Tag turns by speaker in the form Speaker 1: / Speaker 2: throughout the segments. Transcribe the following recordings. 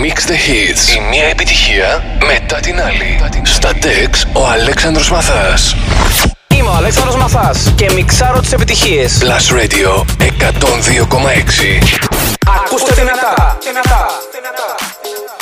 Speaker 1: Mix the Hits. Η μία επιτυχία μετά την άλλη. Στα Dex ο Αλέξανδρος Μαθάς.
Speaker 2: Είμαι ο Αλέξανδρος Μαθάς και μιξάρω τις επιτυχίες.
Speaker 1: Plus Radio 102,6.
Speaker 2: Ακούστε δυνατά. δυνατά.
Speaker 3: oh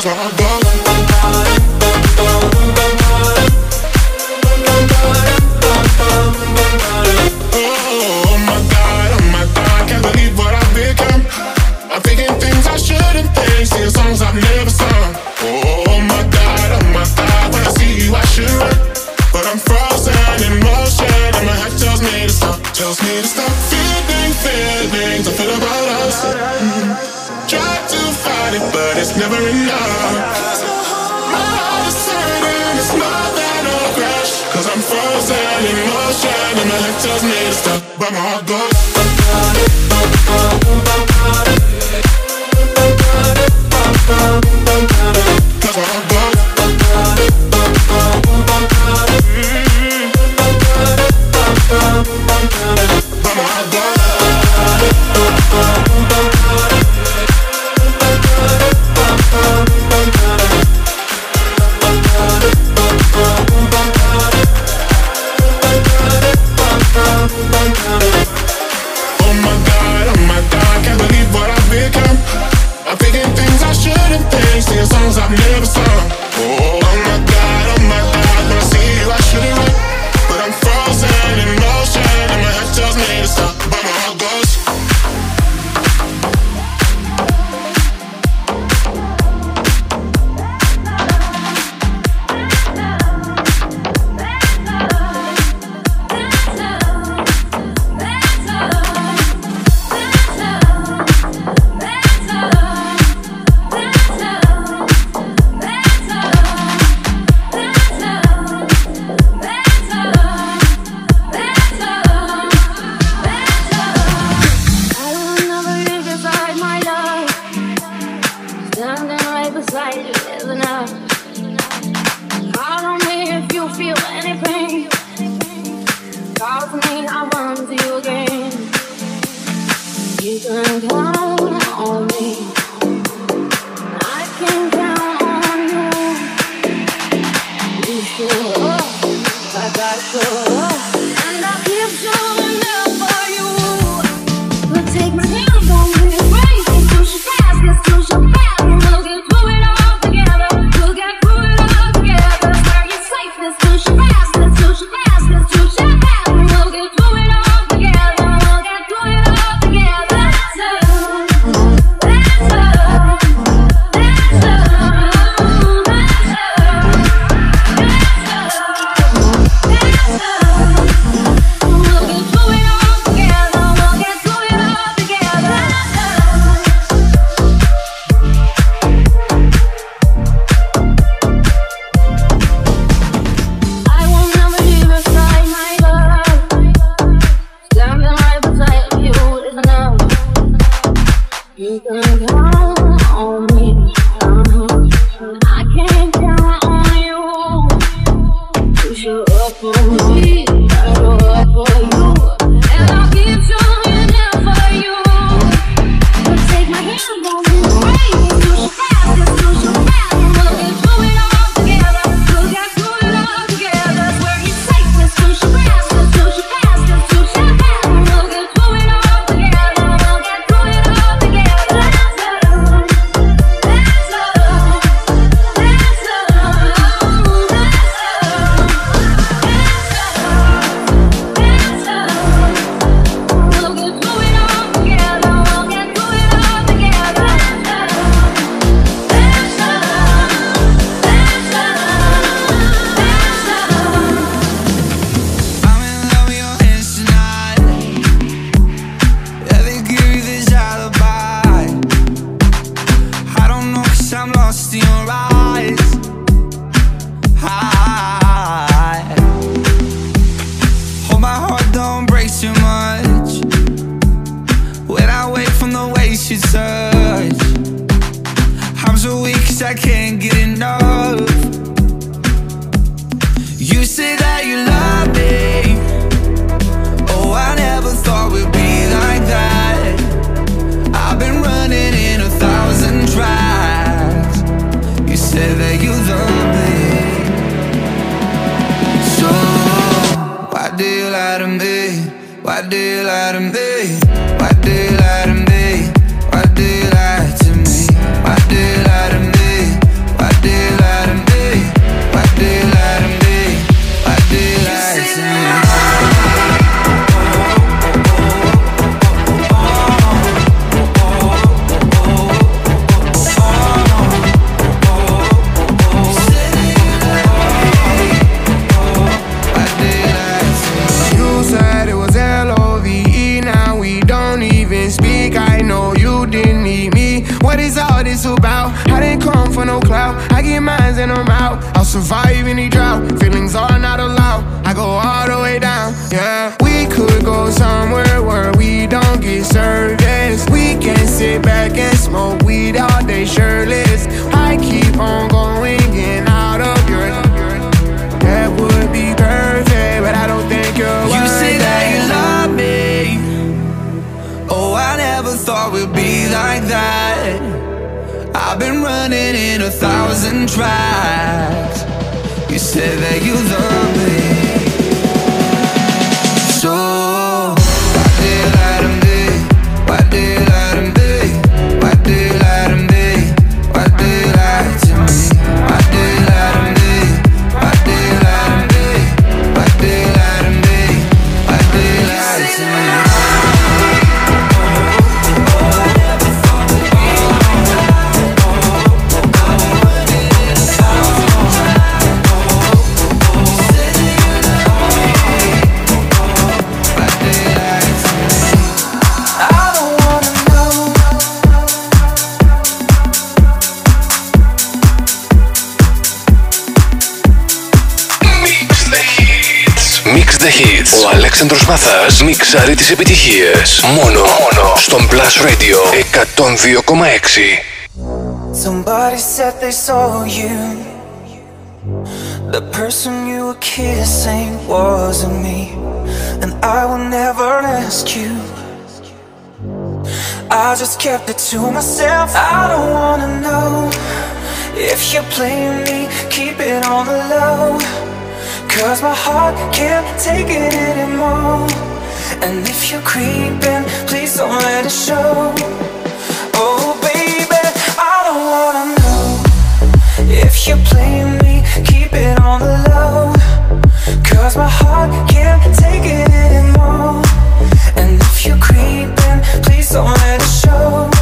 Speaker 4: cause I'm never enough. My heart is hurting, it's more than a crash. Cause I'm frozen in motion and my head tells me to stop, but my heart goes. deal out of me.
Speaker 5: Survive any drought. Feelings are not allowed. I go all the way down. Yeah, we could go somewhere where we don't get service. We can sit back and smoke weed all day shirtless. I keep on going in out of your. That would be perfect, but I don't think you're
Speaker 4: You say that you love me. Oh, I never thought we'd be like that. I've been running in a thousand tracks. Said that you love me.
Speaker 1: Μιξάρει τις επιτυχίες. Μόνο, μόνο στον Plus Radio 102,6.
Speaker 4: Somebody said they saw you. The person you were kissing wasn't me. And I will never ask you. I just kept it to myself. I don't wanna know if you're playing me. Keep it on the low. Cause my heart can't take it anymore. And if you're creeping, please don't let it show. Oh, baby, I don't wanna know if you're playing me. Keep it on the low. Cause my heart can't take it anymore. And if you're creeping, please don't let it show.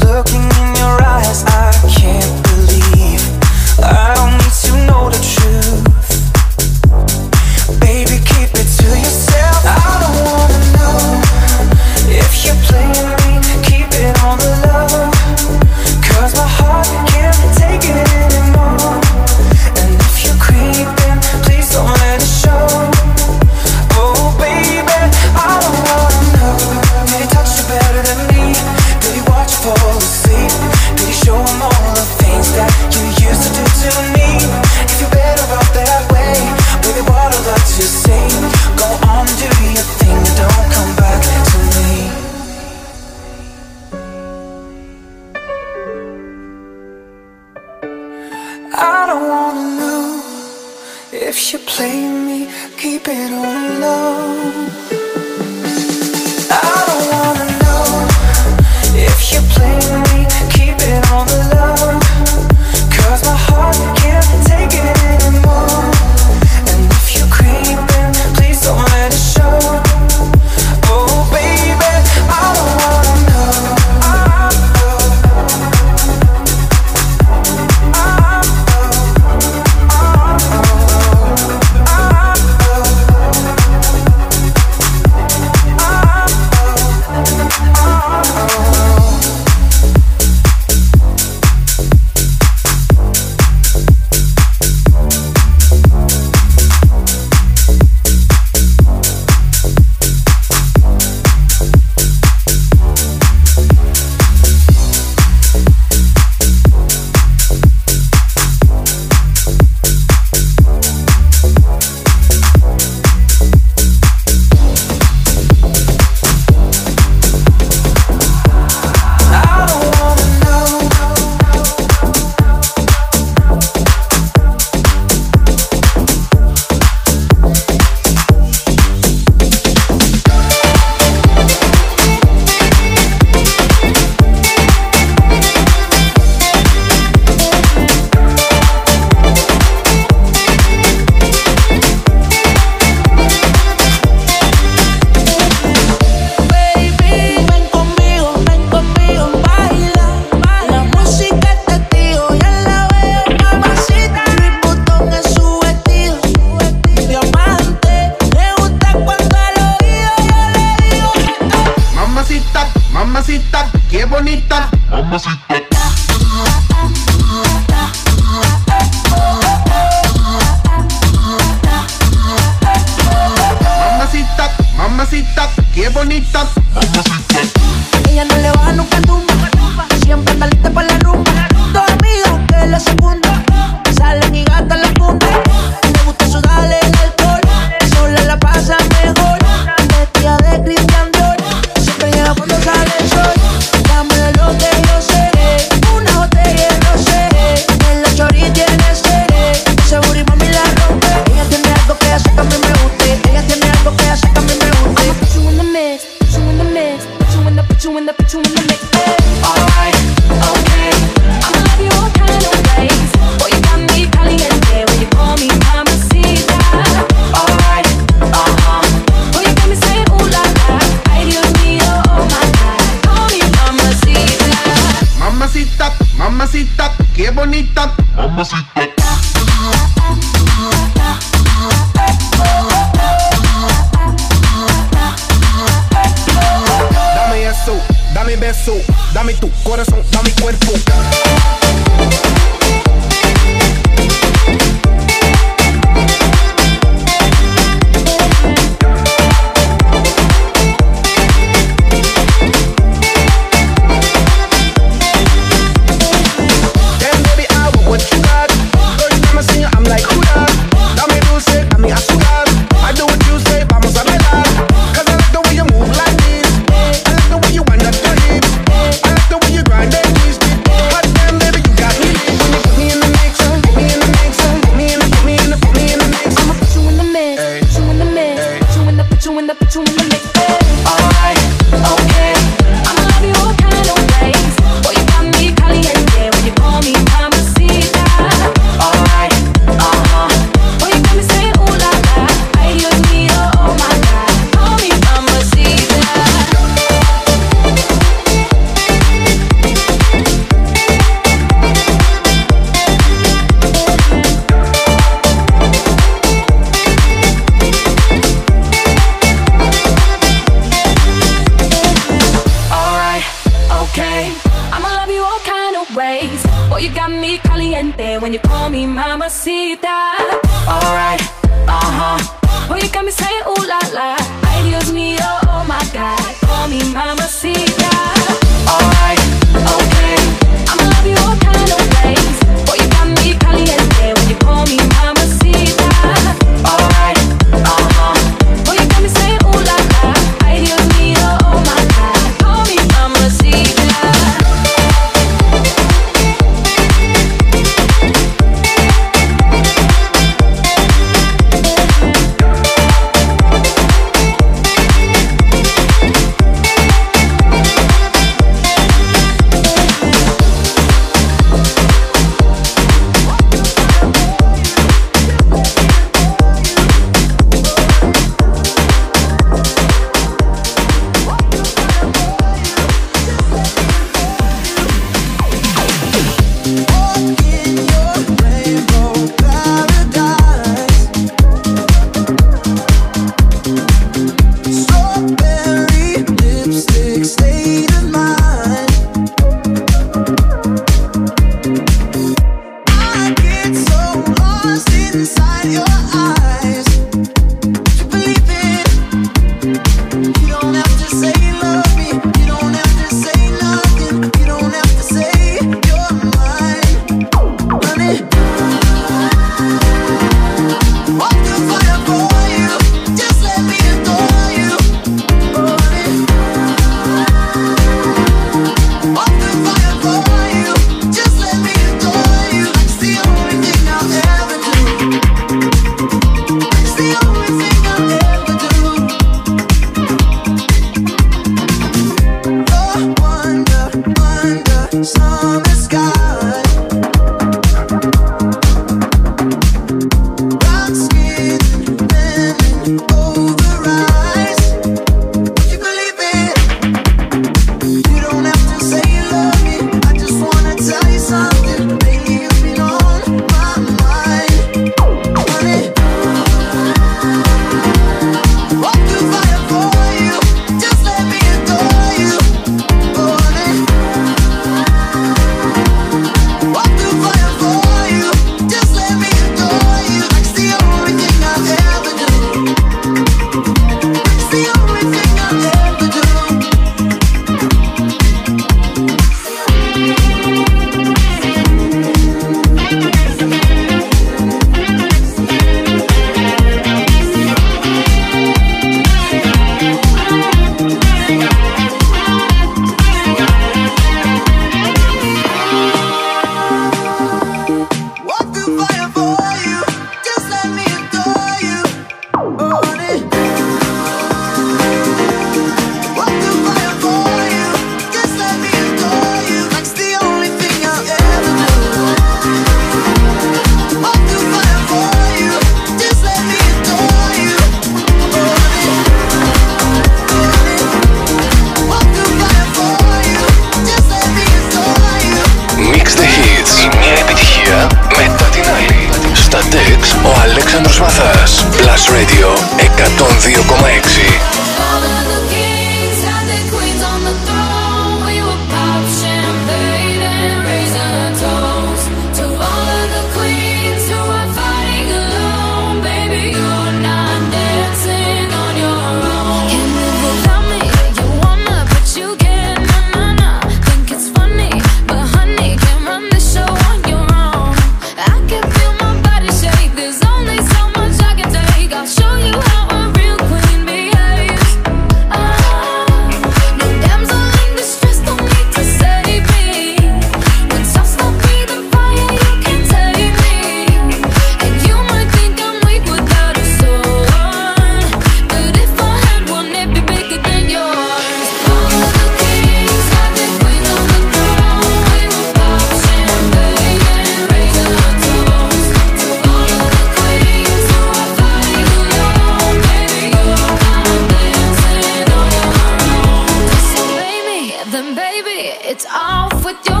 Speaker 4: I've with trying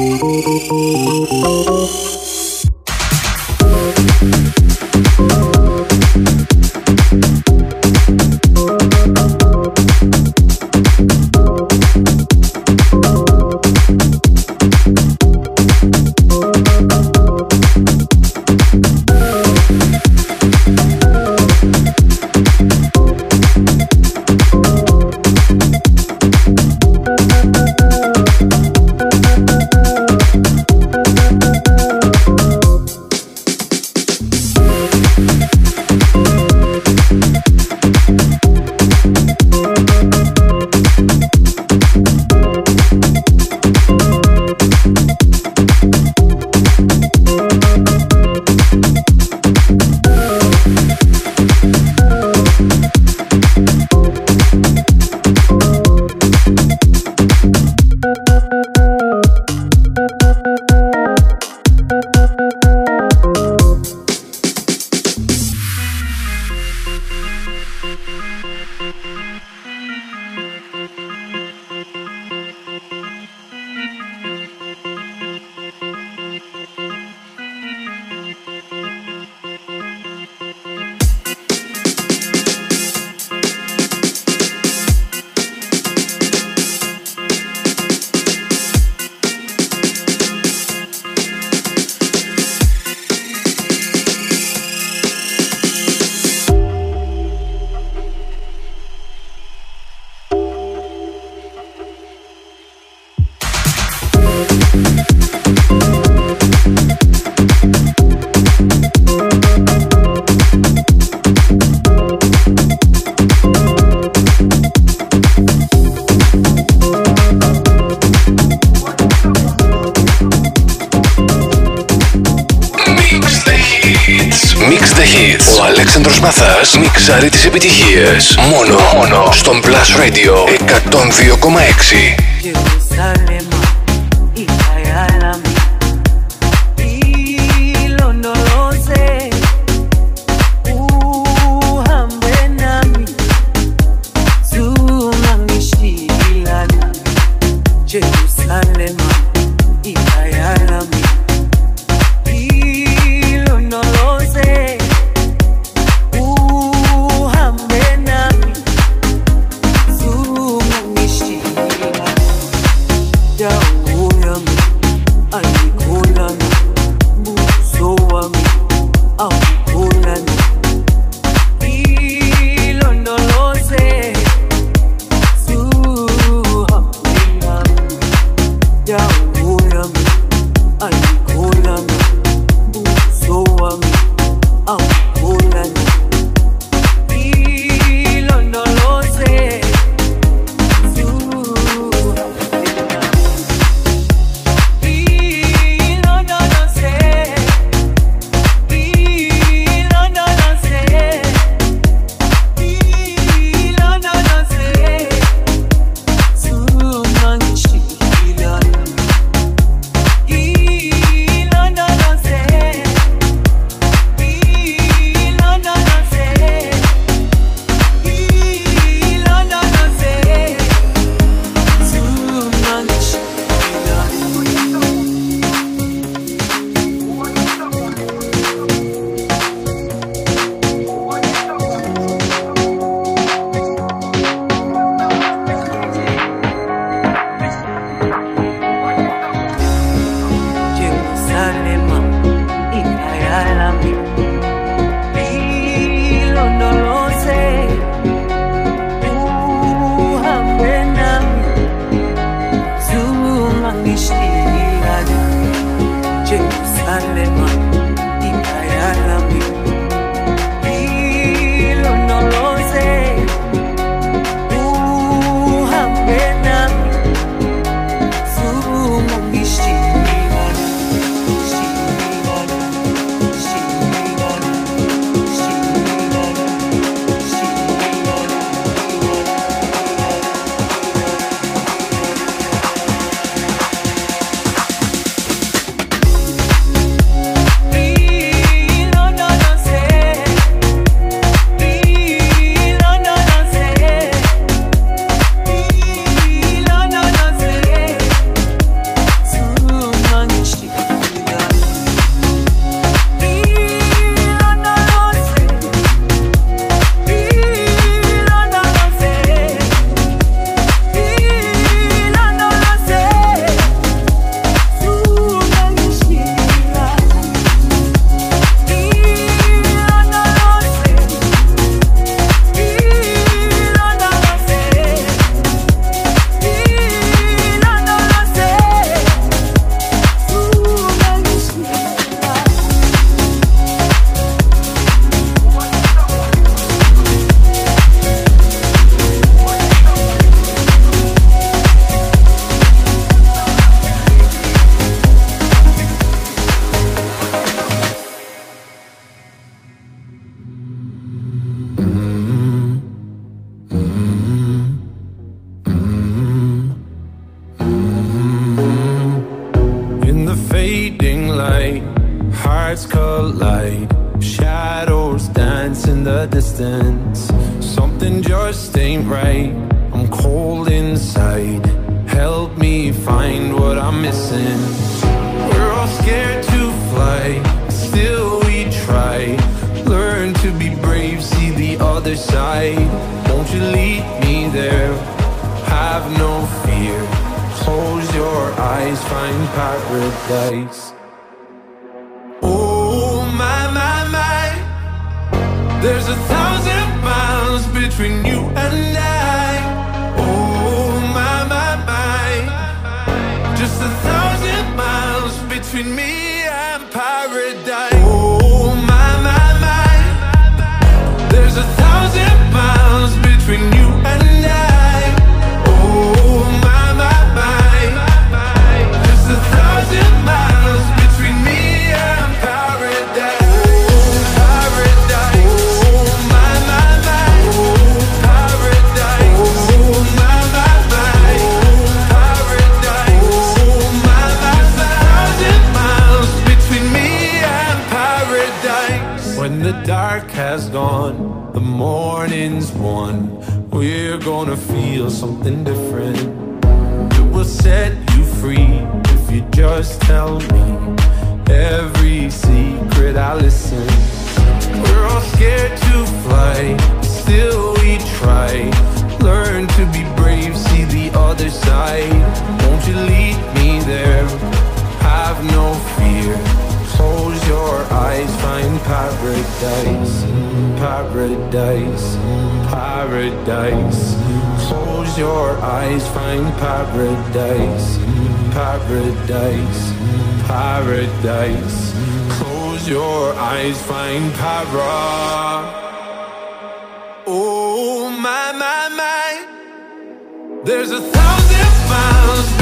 Speaker 4: Thank you.
Speaker 1: Μαθάς
Speaker 6: μιξάρει τις επιτυχίες. Μόνο, μόνο στον Plus Radio 102,6
Speaker 7: scared to fly, still we try. Learn to be brave, see the other side. Won't you lead me there? Have no fear. Close your eyes, find paradise. Paradise, paradise. Close your eyes, find paradise. Paradise, paradise. Close your eyes find power. Oh, my, my, my. There's a thousand miles.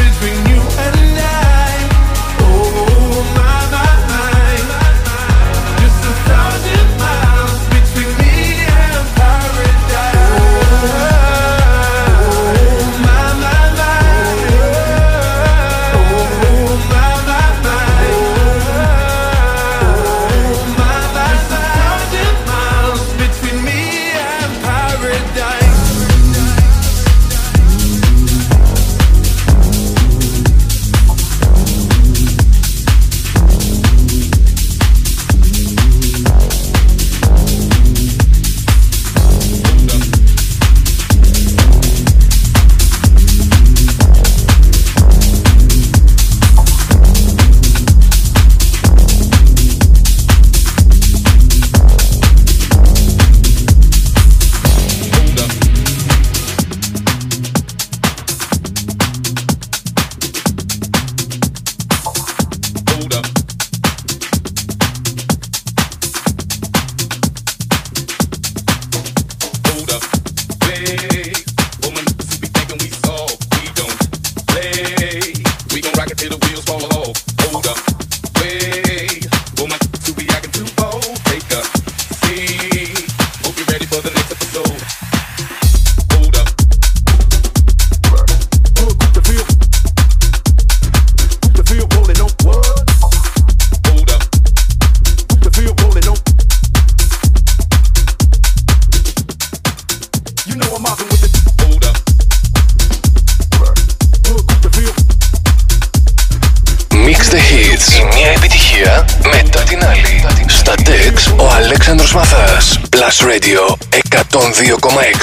Speaker 8: We gon' rock it till the wheels fall off.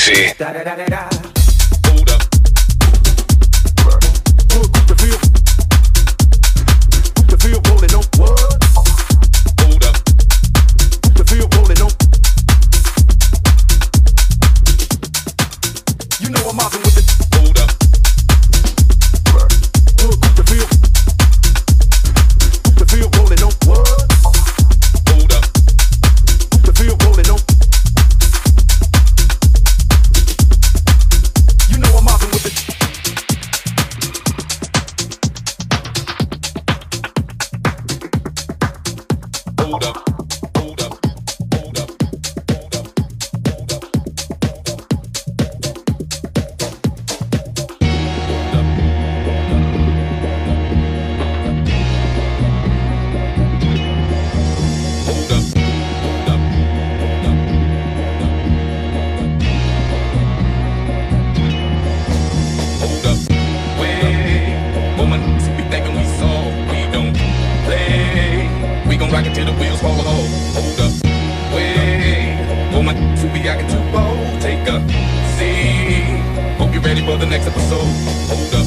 Speaker 8: Sexy. to be acting too bold. Take a seat. Hope you're ready for the next episode. Hold up.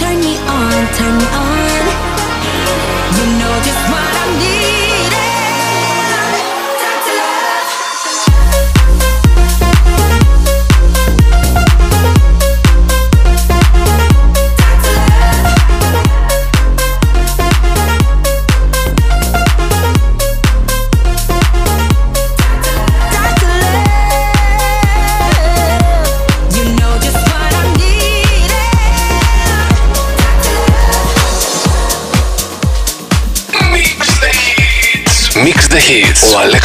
Speaker 9: turn me on, turn me on. You know just what I need.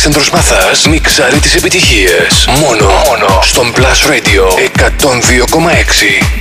Speaker 1: Αλέξανδρος Μαθά, μιξάρει τις επιτυχίες. Μόνο, μόνο στον Plus Radio 102,6.